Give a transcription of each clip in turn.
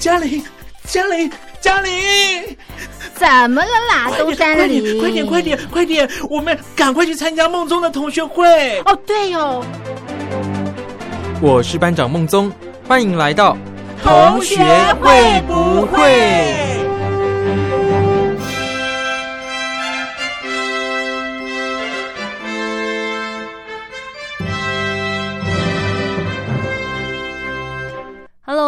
嘉玲，嘉玲，嘉玲，怎么了啦？东山里，快点，快点，快点，我们赶快去参加梦中的同学会。哦，对哦，我是班长梦宗，欢迎来到同学会不会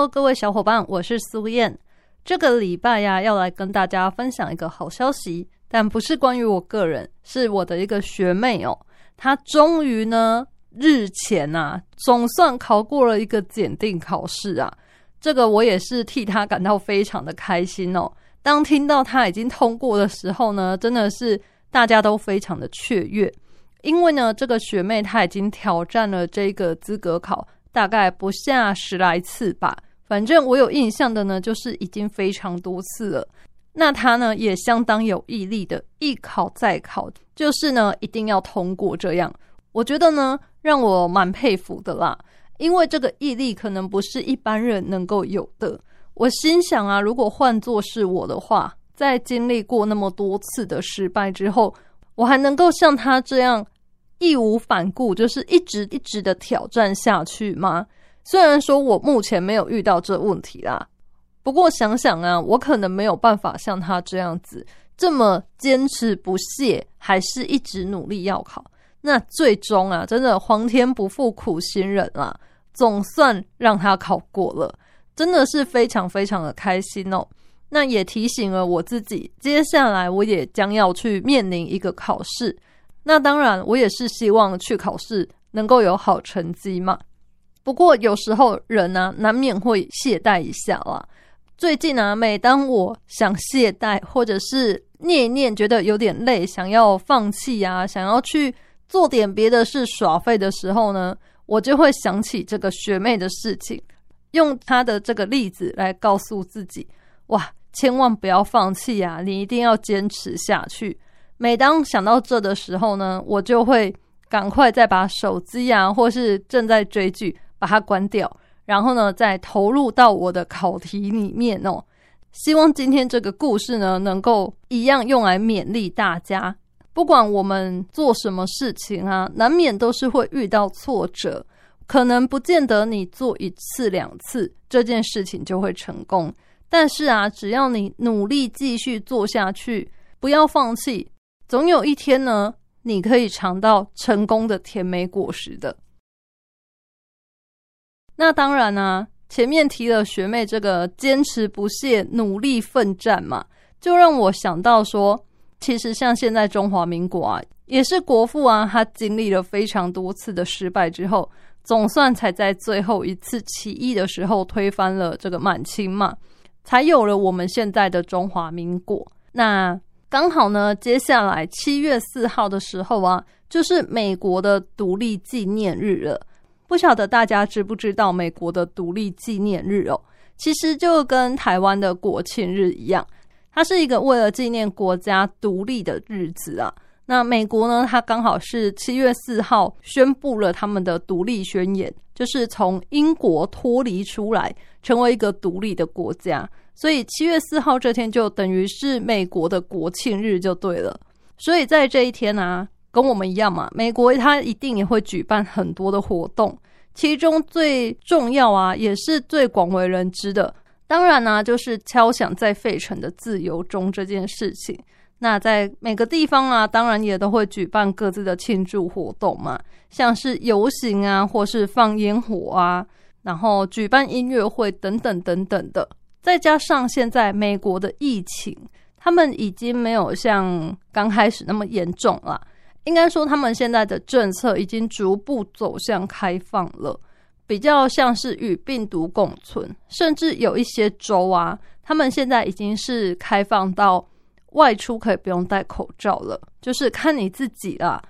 各位小伙伴，我是苏燕。这个礼拜呀，要来跟大家分享一个好消息，但不是关于我个人，是我的一个学妹哦。她终于呢，日前呐，总算考过了一个检定考试啊。这个我也是替她感到非常的开心哦。当听到她已经通过的时候呢，真的是大家都非常的雀跃，因为呢，这个学妹她已经挑战了这个资格考。大概不下十来次吧，反正我有印象的呢，就是已经非常多次了。那他呢也相当有毅力的，一考再考，就是呢一定要通过。这样，我觉得呢让我蛮佩服的啦，因为这个毅力可能不是一般人能够有的。我心想啊，如果换作是我的话，在经历过那么多次的失败之后，我还能够像他这样。义无反顾，就是一直一直的挑战下去吗？虽然说我目前没有遇到这问题啦，不过想想啊，我可能没有办法像他这样子这么坚持不懈，还是一直努力要考。那最终啊，真的皇天不负苦心人啊，总算让他考过了，真的是非常非常的开心哦。那也提醒了我自己，接下来我也将要去面临一个考试。那当然，我也是希望去考试能够有好成绩嘛。不过有时候人呢，难免会懈怠一下啦。最近啊，每当我想懈怠，或者是念一念觉得有点累，想要放弃啊，想要去做点别的事耍废的时候呢，我就会想起这个学妹的事情，用她的这个例子来告诉自己：哇，千万不要放弃啊！你一定要坚持下去。每当想到这的时候呢，我就会赶快再把手机啊，或是正在追剧，把它关掉，然后呢，再投入到我的考题里面哦。希望今天这个故事呢，能够一样用来勉励大家。不管我们做什么事情啊，难免都是会遇到挫折，可能不见得你做一次两次这件事情就会成功。但是啊，只要你努力继续做下去，不要放弃。总有一天呢，你可以尝到成功的甜美果实的。那当然呢，前面提了学妹这个坚持不懈、努力奋战嘛，就让我想到说，其实像现在中华民国啊，也是国父啊，他经历了非常多次的失败之后，总算才在最后一次起义的时候推翻了这个满清嘛，才有了我们现在的中华民国。那刚好呢，接下来七月四号的时候啊，就是美国的独立纪念日了。不晓得大家知不知道美国的独立纪念日哦？其实就跟台湾的国庆日一样，它是一个为了纪念国家独立的日子啊。那美国呢，它刚好是七月四号宣布了他们的独立宣言，就是从英国脱离出来，成为一个独立的国家。所以七月四号这天就等于是美国的国庆日就对了。所以在这一天呢，跟我们一样嘛，美国它一定也会举办很多的活动，其中最重要啊，也是最广为人知的，当然呢，就是敲响在费城的自由钟这件事情。那在每个地方啊，当然也都会举办各自的庆祝活动嘛，像是游行啊，或是放烟火啊，然后举办音乐会等等等等的。再加上现在美国的疫情，他们已经没有像刚开始那么严重了。应该说，他们现在的政策已经逐步走向开放了，比较像是与病毒共存。甚至有一些州啊，他们现在已经是开放到外出可以不用戴口罩了，就是看你自己啦。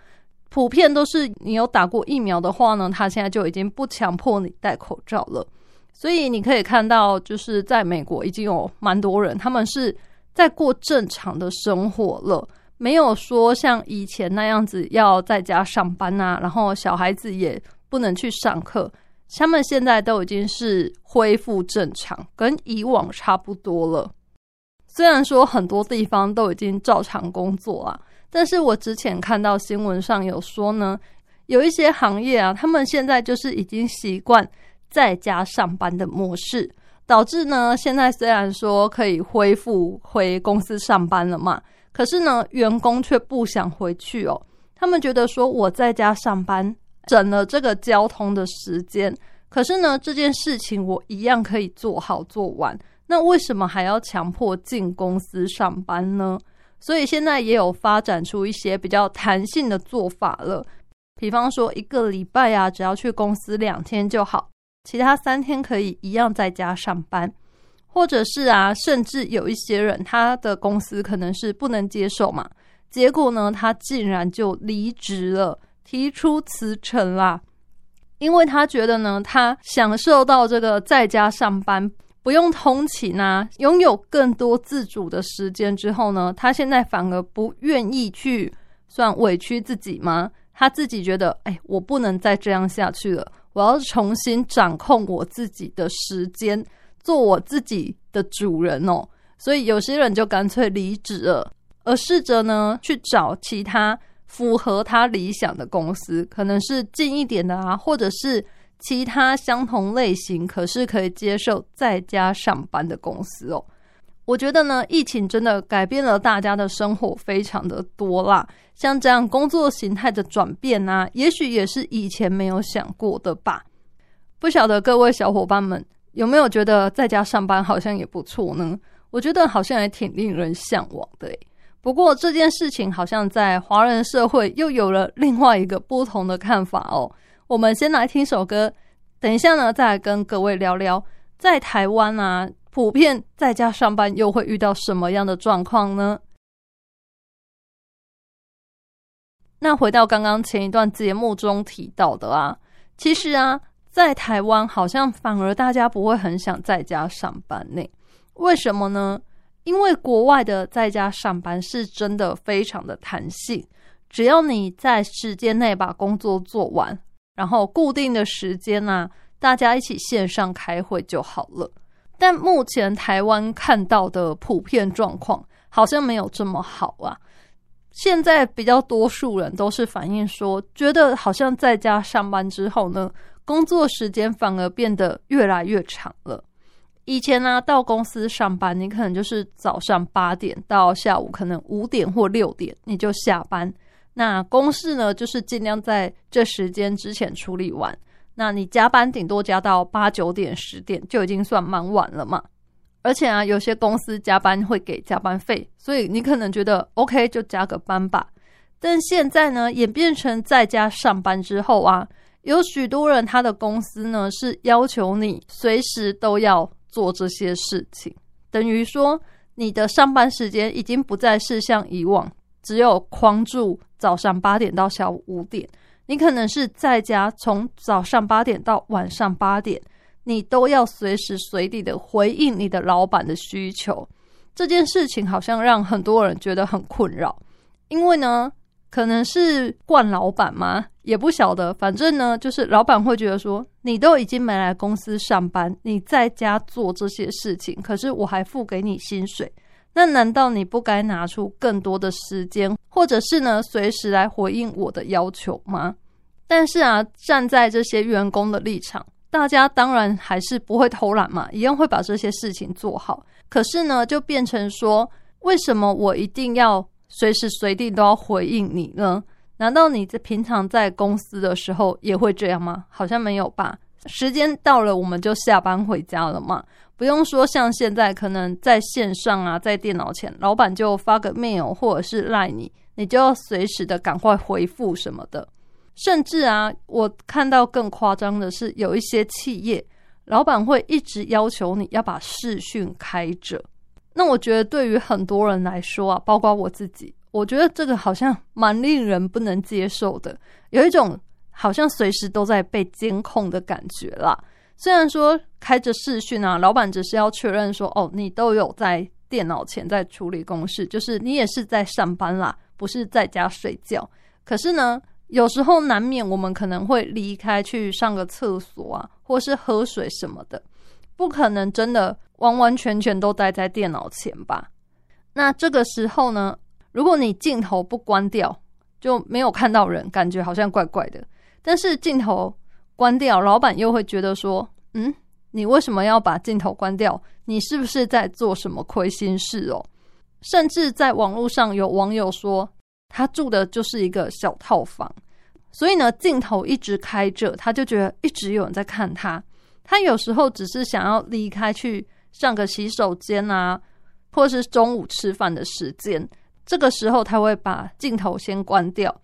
普遍都是你有打过疫苗的话呢，他现在就已经不强迫你戴口罩了。所以你可以看到，就是在美国已经有蛮多人，他们是在过正常的生活了，没有说像以前那样子要在家上班啊，然后小孩子也不能去上课。他们现在都已经是恢复正常，跟以往差不多了。虽然说很多地方都已经照常工作啊，但是我之前看到新闻上有说呢，有一些行业啊，他们现在就是已经习惯在家上班的模式，导致呢，现在虽然说可以恢复回公司上班了嘛，可是呢，员工却不想回去哦。他们觉得说我在家上班，整了这个交通的时间，可是呢，这件事情我一样可以做好做完。那为什么还要强迫进公司上班呢？所以现在也有发展出一些比较弹性的做法了，比方说一个礼拜啊，只要去公司两天就好，其他三天可以一样在家上班，或者是啊，甚至有一些人他的公司可能是不能接受嘛，结果呢，他竟然就离职了，提出辞呈啦，因为他觉得呢，他享受到这个在家上班。不用通勤啊，拥有更多自主的时间之后呢，他现在反而不愿意去算委屈自己吗？他自己觉得，哎，我不能再这样下去了，我要重新掌控我自己的时间，做我自己的主人哦。所以有些人就干脆离职了，而试着呢去找其他符合他理想的公司，可能是近一点的啊，或者是。其他相同类型，可是可以接受在家上班的公司哦。我觉得呢，疫情真的改变了大家的生活，非常的多啦。像这样工作形态的转变啊，也许也是以前没有想过的吧。不晓得各位小伙伴们有没有觉得在家上班好像也不错呢？我觉得好像也挺令人向往的。不过这件事情好像在华人社会又有了另外一个不同的看法哦。我们先来听首歌，等一下呢，再来跟各位聊聊，在台湾啊，普遍在家上班又会遇到什么样的状况呢？那回到刚刚前一段节目中提到的啊，其实啊，在台湾好像反而大家不会很想在家上班呢？为什么呢？因为国外的在家上班是真的非常的弹性，只要你在时间内把工作做完。然后固定的时间呢，大家一起线上开会就好了。但目前台湾看到的普遍状况好像没有这么好啊。现在比较多数人都是反映说，觉得好像在家上班之后呢，工作时间反而变得越来越长了。以前呢，到公司上班，你可能就是早上八点到下午可能五点或六点你就下班。那公事呢，就是尽量在这时间之前处理完。那你加班顶多加到八九点、十点，就已经算蛮晚了嘛。而且啊，有些公司加班会给加班费，所以你可能觉得 OK 就加个班吧。但现在呢，演变成在家上班之后啊，有许多人他的公司呢是要求你随时都要做这些事情，等于说你的上班时间已经不再是像以往。只有框住早上八点到下午五点，你可能是在家从早上八点到晚上八点，你都要随时随地的回应你的老板的需求。这件事情好像让很多人觉得很困扰，因为呢，可能是惯老板吗？也不晓得。反正呢，就是老板会觉得说，你都已经没来公司上班，你在家做这些事情，可是我还付给你薪水。那难道你不该拿出更多的时间，或者是呢，随时来回应我的要求吗？但是啊，站在这些员工的立场，大家当然还是不会偷懒嘛，一样会把这些事情做好。可是呢，就变成说，为什么我一定要随时随地都要回应你呢？难道你在平常在公司的时候也会这样吗？好像没有吧。时间到了，我们就下班回家了嘛。不用说，像现在可能在线上啊，在电脑前，老板就发个 mail 或者是赖你，你就要随时的赶快回复什么的。甚至啊，我看到更夸张的是，有一些企业老板会一直要求你要把视讯开着。那我觉得对于很多人来说啊，包括我自己，我觉得这个好像蛮令人不能接受的，有一种好像随时都在被监控的感觉啦。虽然说开着视讯啊，老板只是要确认说，哦，你都有在电脑前在处理公事，就是你也是在上班啦，不是在家睡觉。可是呢，有时候难免我们可能会离开去上个厕所啊，或是喝水什么的，不可能真的完完全全都待在电脑前吧？那这个时候呢，如果你镜头不关掉，就没有看到人，感觉好像怪怪的。但是镜头关掉，老板又会觉得说：“嗯，你为什么要把镜头关掉？你是不是在做什么亏心事哦？”甚至在网络上有网友说。他住的就是一个小套房，所以呢，镜头一直开着，他就觉得一直有人在看他。他有时候只是想要离开去上个洗手间啊，或是中午吃饭的时间，这个时候他会把镜头先关掉，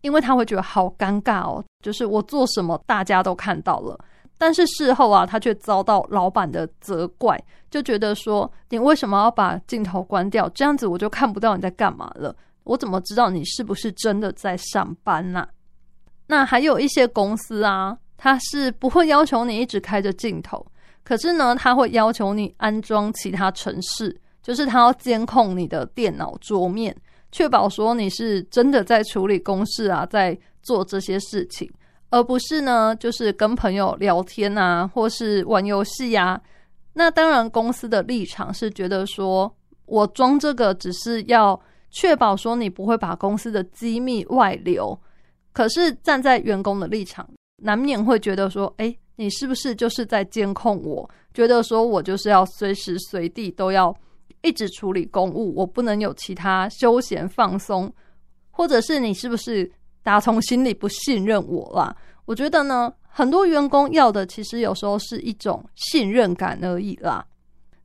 因为他会觉得好尴尬哦，就是我做什么大家都看到了。但是事后啊，他却遭到老板的责怪，就觉得说你为什么要把镜头关掉？这样子我就看不到你在干嘛了。我怎么知道你是不是真的在上班呢？那还有一些公司啊，它是不会要求你一直开着镜头，可是呢，它会要求你安装其他程式，就是它要监控你的电脑桌面，确保说你是真的在处理公事啊，在做这些事情，而不是呢，就是跟朋友聊天啊，或是玩游戏呀。那当然，公司的立场是觉得说我装这个只是要。确保说你不会把公司的机密外流，可是站在员工的立场，难免会觉得说，哎，你是不是就是在监控我？觉得说我就是要随时随地都要一直处理公务，我不能有其他休闲放松，或者是你是不是打从心里不信任我啦？我觉得呢，很多员工要的其实有时候是一种信任感而已啦。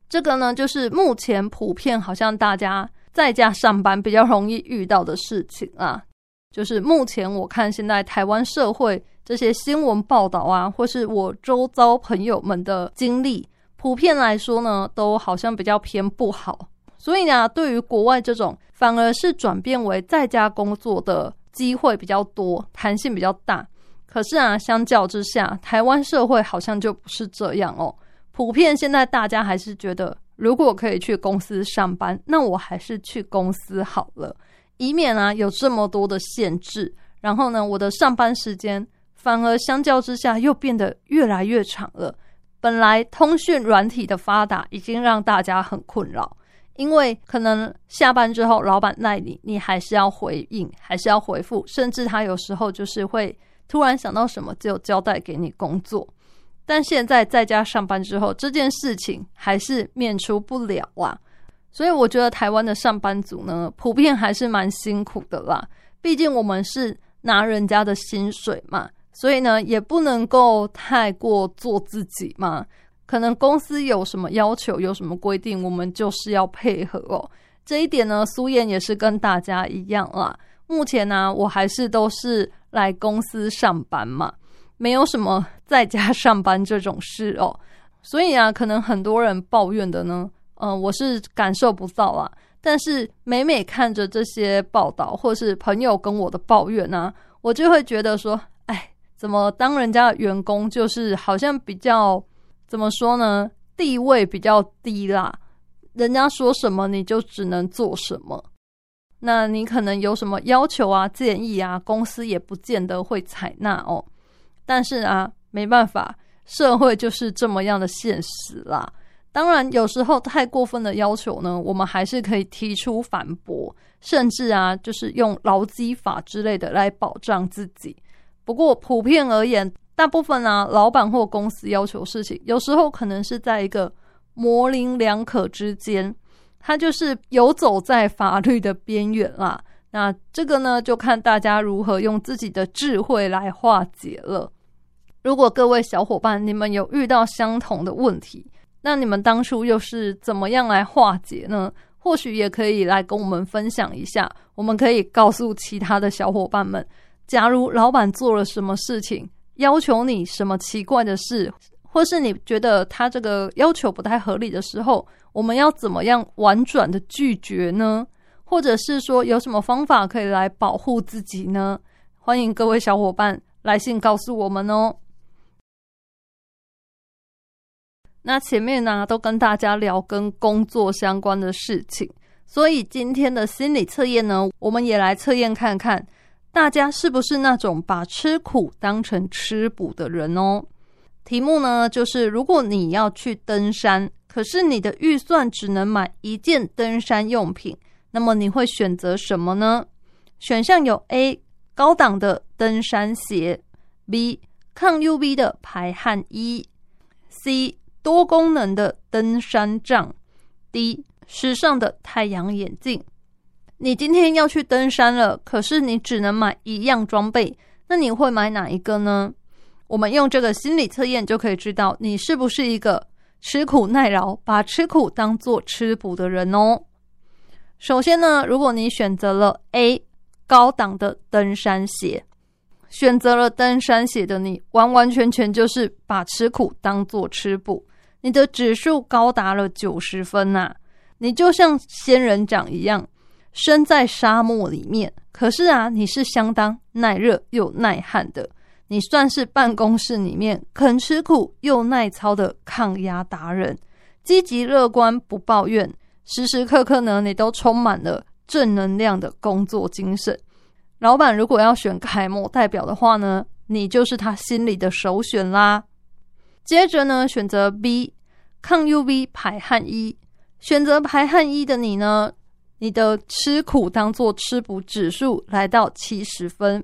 这个呢，就是目前普遍好像大家。在家上班比较容易遇到的事情啊，就是目前我看现在台湾社会这些新闻报道啊，或是我周遭朋友们的经历，普遍来说呢，都好像比较偏不好。所以呢，对于国外这种反而是转变为在家工作的机会比较多，弹性比较大。可是啊，相较之下，台湾社会好像就不是这样哦。普遍现在大家还是觉得。如果可以去公司上班，那我还是去公司好了，以免啊有这么多的限制。然后呢，我的上班时间反而相较之下又变得越来越长了。本来通讯软体的发达已经让大家很困扰，因为可能下班之后老板赖你，你还是要回应，还是要回复，甚至他有时候就是会突然想到什么就交代给你工作。但现在在家上班之后，这件事情还是免除不了啊。所以我觉得台湾的上班族呢，普遍还是蛮辛苦的啦。毕竟我们是拿人家的薪水嘛，所以呢，也不能够太过做自己嘛。可能公司有什么要求、有什么规定，我们就是要配合哦。这一点呢，苏燕也是跟大家一样啦。目前呢，我还是都是来公司上班嘛。没有什么在家上班这种事哦，所以啊，可能很多人抱怨的呢，嗯，我是感受不到啊。但是每每看着这些报道，或是朋友跟我的抱怨呢，我就会觉得说，怎么当人家的员工就是好像比较怎么说呢，地位比较低啦，人家说什么你就只能做什么，那你可能有什么要求啊、建议啊，公司也不见得会采纳哦。但是啊，没办法，社会就是这么样的现实啦。当然，有时候太过分的要求呢，我们还是可以提出反驳，甚至啊，就是用劳基法之类的来保障自己。不过，普遍而言，大部分啊，老板或公司要求事情，有时候可能是在一个模棱两可之间，它就是游走在法律的边缘啦。那这个呢，就看大家如何用自己的智慧来化解了。如果各位小伙伴你们有遇到相同的问题，那你们当初又是怎么样来化解呢？或许也可以来跟我们分享一下。我们可以告诉其他的小伙伴们，假如老板做了什么事情，要求你什么奇怪的事，或是你觉得他这个要求不太合理的时候，我们要怎么样婉转的拒绝呢？或者是说有什么方法可以来保护自己呢？欢迎各位小伙伴来信告诉我们哦。那前面呢都跟大家聊跟工作相关的事情，所以今天的心理测验呢，我们也来测验看看，大家是不是那种把吃苦当成吃补的人哦？题目呢，就是如果你要去登山，可是你的预算只能买一件登山用品，那么你会选择什么呢？选项有 A 高档的登山鞋，B 抗 UV 的排汗衣，C 多功能的登山杖，D 时尚的太阳眼镜。你今天要去登山了，可是你只能买一样装备，那你会买哪一个呢？我们用这个心理测验就可以知道你是不是一个吃苦耐劳、把吃苦当做吃补的人哦。首先呢，如果你选择了 A 高档的登山鞋，选择了登山鞋的你，完完全全就是把吃苦当做吃补，你的指数高达了九十分呐！你就像仙人掌一样。身在沙漠里面，可是啊，你是相当耐热又耐旱的，你算是办公室里面肯吃苦又耐操的抗压达人，积极乐观不抱怨，时时刻刻呢，你都充满了正能量的工作精神。老板如果要选楷模代表的话呢，你就是他心里的首选啦。接着呢，选择 B 抗 UV 排汗衣，选择排汗衣的你呢？你的吃苦当做吃补指数来到七十分，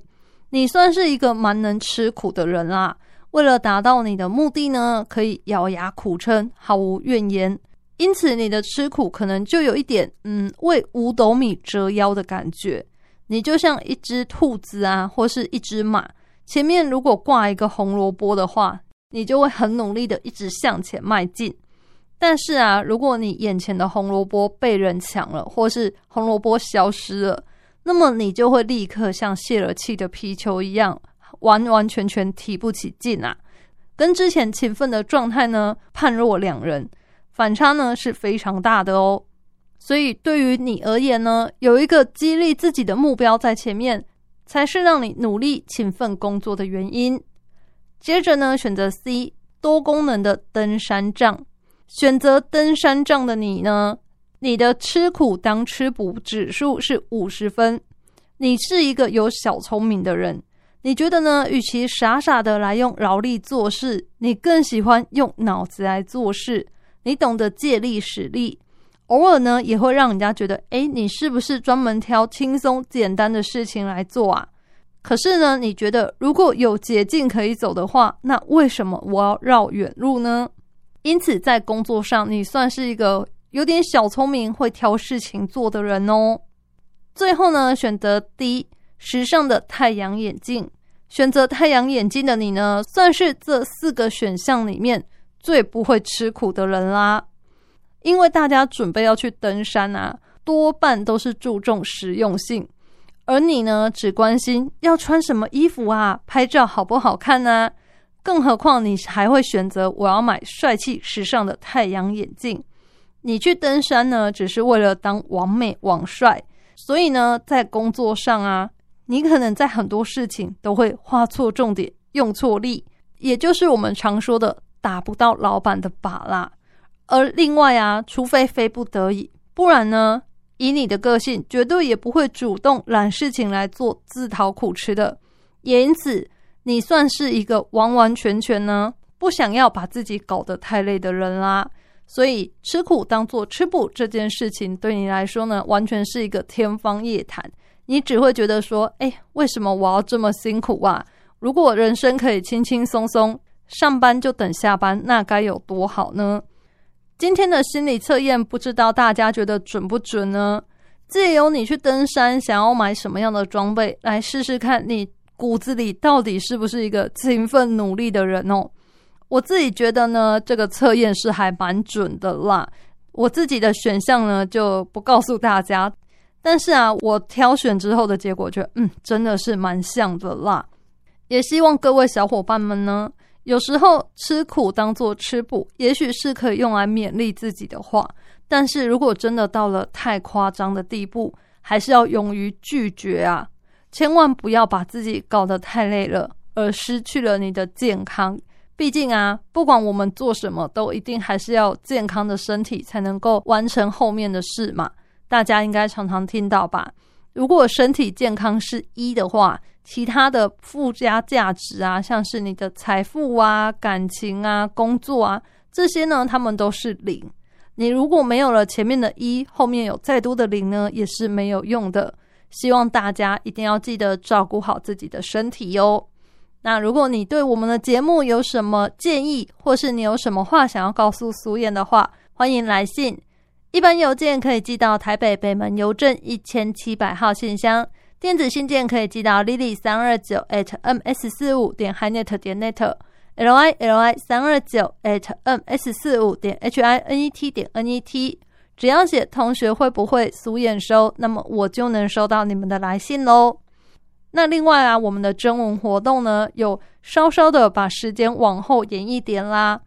你算是一个蛮能吃苦的人啦。为了达到你的目的呢，可以咬牙苦撑，毫无怨言。因此，你的吃苦可能就有一点，嗯，为五斗米折腰的感觉。你就像一只兔子啊，或是一只马，前面如果挂一个红萝卜的话，你就会很努力的一直向前迈进。但是啊，如果你眼前的红萝卜被人抢了，或是红萝卜消失了，那么你就会立刻像泄了气的皮球一样，完完全全提不起劲啊！跟之前勤奋的状态呢，判若两人，反差呢是非常大的哦。所以对于你而言呢，有一个激励自己的目标在前面，才是让你努力勤奋工作的原因。接着呢，选择 C 多功能的登山杖。选择登山杖的你呢？你的吃苦当吃补指数是五十分。你是一个有小聪明的人，你觉得呢？与其傻傻的来用劳力做事，你更喜欢用脑子来做事。你懂得借力使力，偶尔呢也会让人家觉得，哎，你是不是专门挑轻松简单的事情来做啊？可是呢，你觉得如果有捷径可以走的话，那为什么我要绕远路呢？因此，在工作上，你算是一个有点小聪明、会挑事情做的人哦。最后呢，选择 D 时尚的太阳眼镜。选择太阳眼镜的你呢，算是这四个选项里面最不会吃苦的人啦。因为大家准备要去登山啊，多半都是注重实用性，而你呢，只关心要穿什么衣服啊，拍照好不好看呢？更何况，你还会选择我要买帅气时尚的太阳眼镜。你去登山呢，只是为了当王美王帅。所以呢，在工作上啊，你可能在很多事情都会画错重点，用错力，也就是我们常说的打不到老板的把啦。而另外啊，除非非不得已，不然呢，以你的个性，绝对也不会主动揽事情来做，自讨苦吃的。也因此。你算是一个完完全全呢不想要把自己搞得太累的人啦，所以吃苦当做吃补这件事情对你来说呢，完全是一个天方夜谭。你只会觉得说，哎，为什么我要这么辛苦啊？如果人生可以轻轻松松，上班就等下班，那该有多好呢？今天的心理测验，不知道大家觉得准不准呢？借由你去登山，想要买什么样的装备，来试试看你。骨子里到底是不是一个勤奋努力的人哦？我自己觉得呢，这个测验是还蛮准的啦。我自己的选项呢就不告诉大家，但是啊，我挑选之后的结果，觉得嗯，真的是蛮像的啦。也希望各位小伙伴们呢，有时候吃苦当做吃补，也许是可以用来勉励自己的话。但是如果真的到了太夸张的地步，还是要勇于拒绝啊。千万不要把自己搞得太累了，而失去了你的健康。毕竟啊，不管我们做什么，都一定还是要健康的身体才能够完成后面的事嘛。大家应该常常听到吧？如果身体健康是一的话，其他的附加价值啊，像是你的财富啊、感情啊、工作啊这些呢，他们都是零。你如果没有了前面的一，后面有再多的零呢，也是没有用的。希望大家一定要记得照顾好自己的身体哟。那如果你对我们的节目有什么建议，或是你有什么话想要告诉苏燕的话，欢迎来信。一般邮件可以寄到台北北门邮政一千七百号信箱，电子信件可以寄到 lily 三二九 at ms 四五点 hinet 点 net l i l i 三二九 at ms 四五点 h i n e t 点 n e t。只要写同学会不会俗眼收，那么我就能收到你们的来信喽。那另外啊，我们的征文活动呢，有稍稍的把时间往后延一点啦。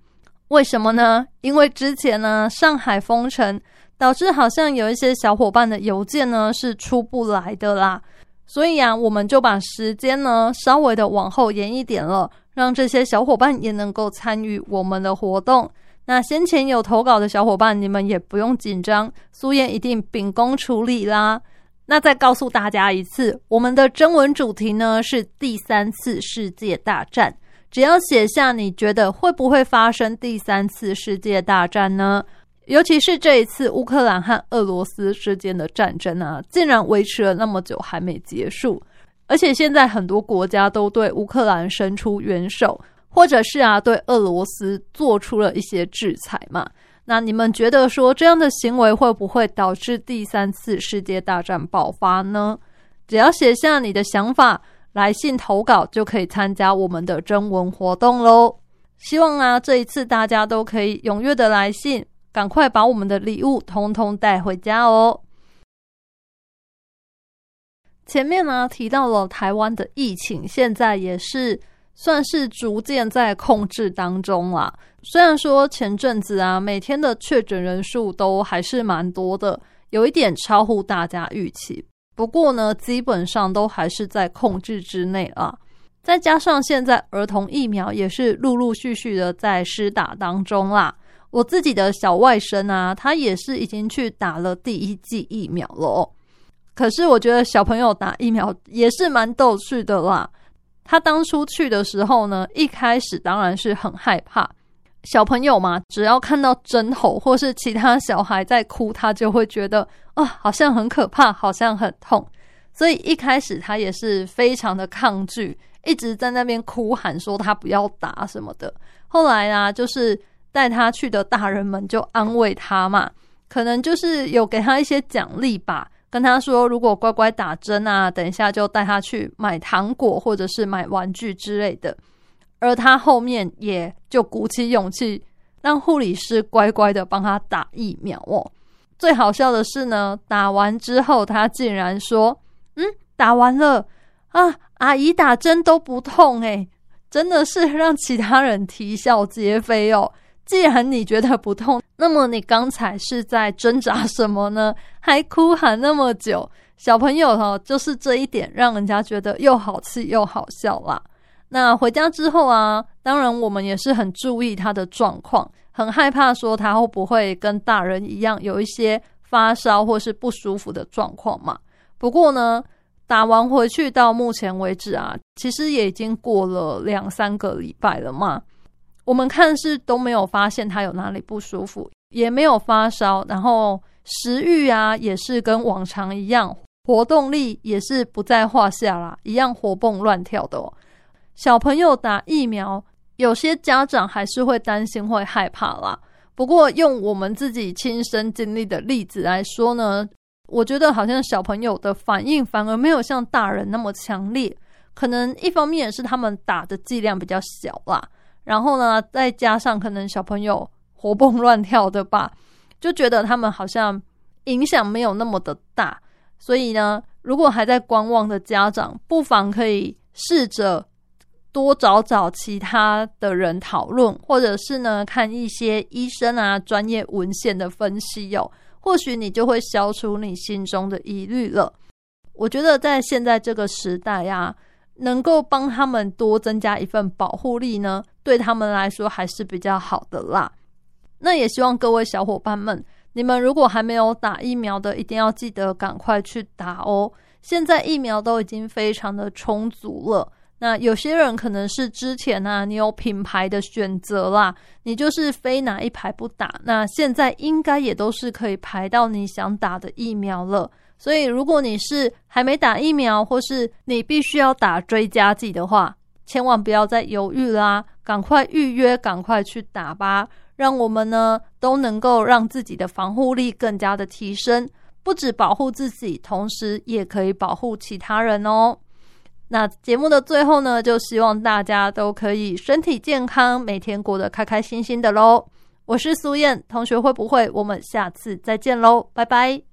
为什么呢？因为之前呢，上海封城，导致好像有一些小伙伴的邮件呢是出不来的啦。所以啊，我们就把时间呢稍微的往后延一点了，让这些小伙伴也能够参与我们的活动。那先前有投稿的小伙伴，你们也不用紧张，苏燕一定秉公处理啦。那再告诉大家一次，我们的征文主题呢是第三次世界大战。只要写下你觉得会不会发生第三次世界大战呢？尤其是这一次乌克兰和俄罗斯之间的战争啊，竟然维持了那么久还没结束，而且现在很多国家都对乌克兰伸出援手，或者是啊对俄罗斯做出了一些制裁嘛。那你们觉得说这样的行为会不会导致第三次世界大战爆发呢？只要写下你的想法。来信投稿就可以参加我们的征文活动喽！希望啊，这一次大家都可以踊跃的来信，赶快把我们的礼物通通带回家哦。前面呢提到了台湾的疫情，现在也是算是逐渐在控制当中啦。虽然说前阵子啊，每天的确诊人数都还是蛮多的，有一点超乎大家预期。不过呢，基本上都还是在控制之内啊。再加上现在儿童疫苗也是陆陆续续的在施打当中啦。我自己的小外甥啊，他也是已经去打了第一剂疫苗了。可是我觉得小朋友打疫苗也是蛮逗趣的啦。他当初去的时候呢，一开始当然是很害怕。小朋友嘛，只要看到针头或是其他小孩在哭，他就会觉得啊，好像很可怕，好像很痛。所以一开始他也是非常的抗拒，一直在那边哭喊说他不要打什么的。后来啊，就是带他去的大人们就安慰他嘛，可能就是有给他一些奖励吧，跟他说如果乖乖打针啊，等一下就带他去买糖果或者是买玩具之类的。而他后面也就鼓起勇气，让护理师乖乖的帮他打疫苗哦。最好笑的是呢，打完之后他竟然说：“嗯，打完了啊，阿姨打针都不痛诶。”真的是让其他人啼笑皆非哦。既然你觉得不痛，那么你刚才是在挣扎什么呢？还哭喊那么久，小朋友哈，就是这一点让人家觉得又好气又好笑啦。那回家之后啊，当然我们也是很注意他的状况，很害怕说他会不会跟大人一样有一些发烧或是不舒服的状况嘛。不过呢，打完回去到目前为止啊，其实也已经过了两三个礼拜了嘛。我们看是都没有发现他有哪里不舒服，也没有发烧，然后食欲啊也是跟往常一样，活动力也是不在话下啦，一样活蹦乱跳的哦。小朋友打疫苗，有些家长还是会担心、会害怕啦。不过，用我们自己亲身经历的例子来说呢，我觉得好像小朋友的反应反而没有像大人那么强烈。可能一方面也是他们打的剂量比较小啦，然后呢，再加上可能小朋友活蹦乱跳的吧，就觉得他们好像影响没有那么的大。所以呢，如果还在观望的家长，不妨可以试着。多找找其他的人讨论，或者是呢看一些医生啊专业文献的分析哟，或许你就会消除你心中的疑虑了。我觉得在现在这个时代呀，能够帮他们多增加一份保护力呢，对他们来说还是比较好的啦。那也希望各位小伙伴们，你们如果还没有打疫苗的，一定要记得赶快去打哦。现在疫苗都已经非常的充足了。那有些人可能是之前啊，你有品牌的选择啦，你就是非哪一排不打。那现在应该也都是可以排到你想打的疫苗了。所以如果你是还没打疫苗，或是你必须要打追加剂的话，千万不要再犹豫啦，赶快预约，赶快去打吧。让我们呢都能够让自己的防护力更加的提升，不止保护自己，同时也可以保护其他人哦。那节目的最后呢，就希望大家都可以身体健康，每天过得开开心心的喽。我是苏燕同学，会不会？我们下次再见喽，拜拜。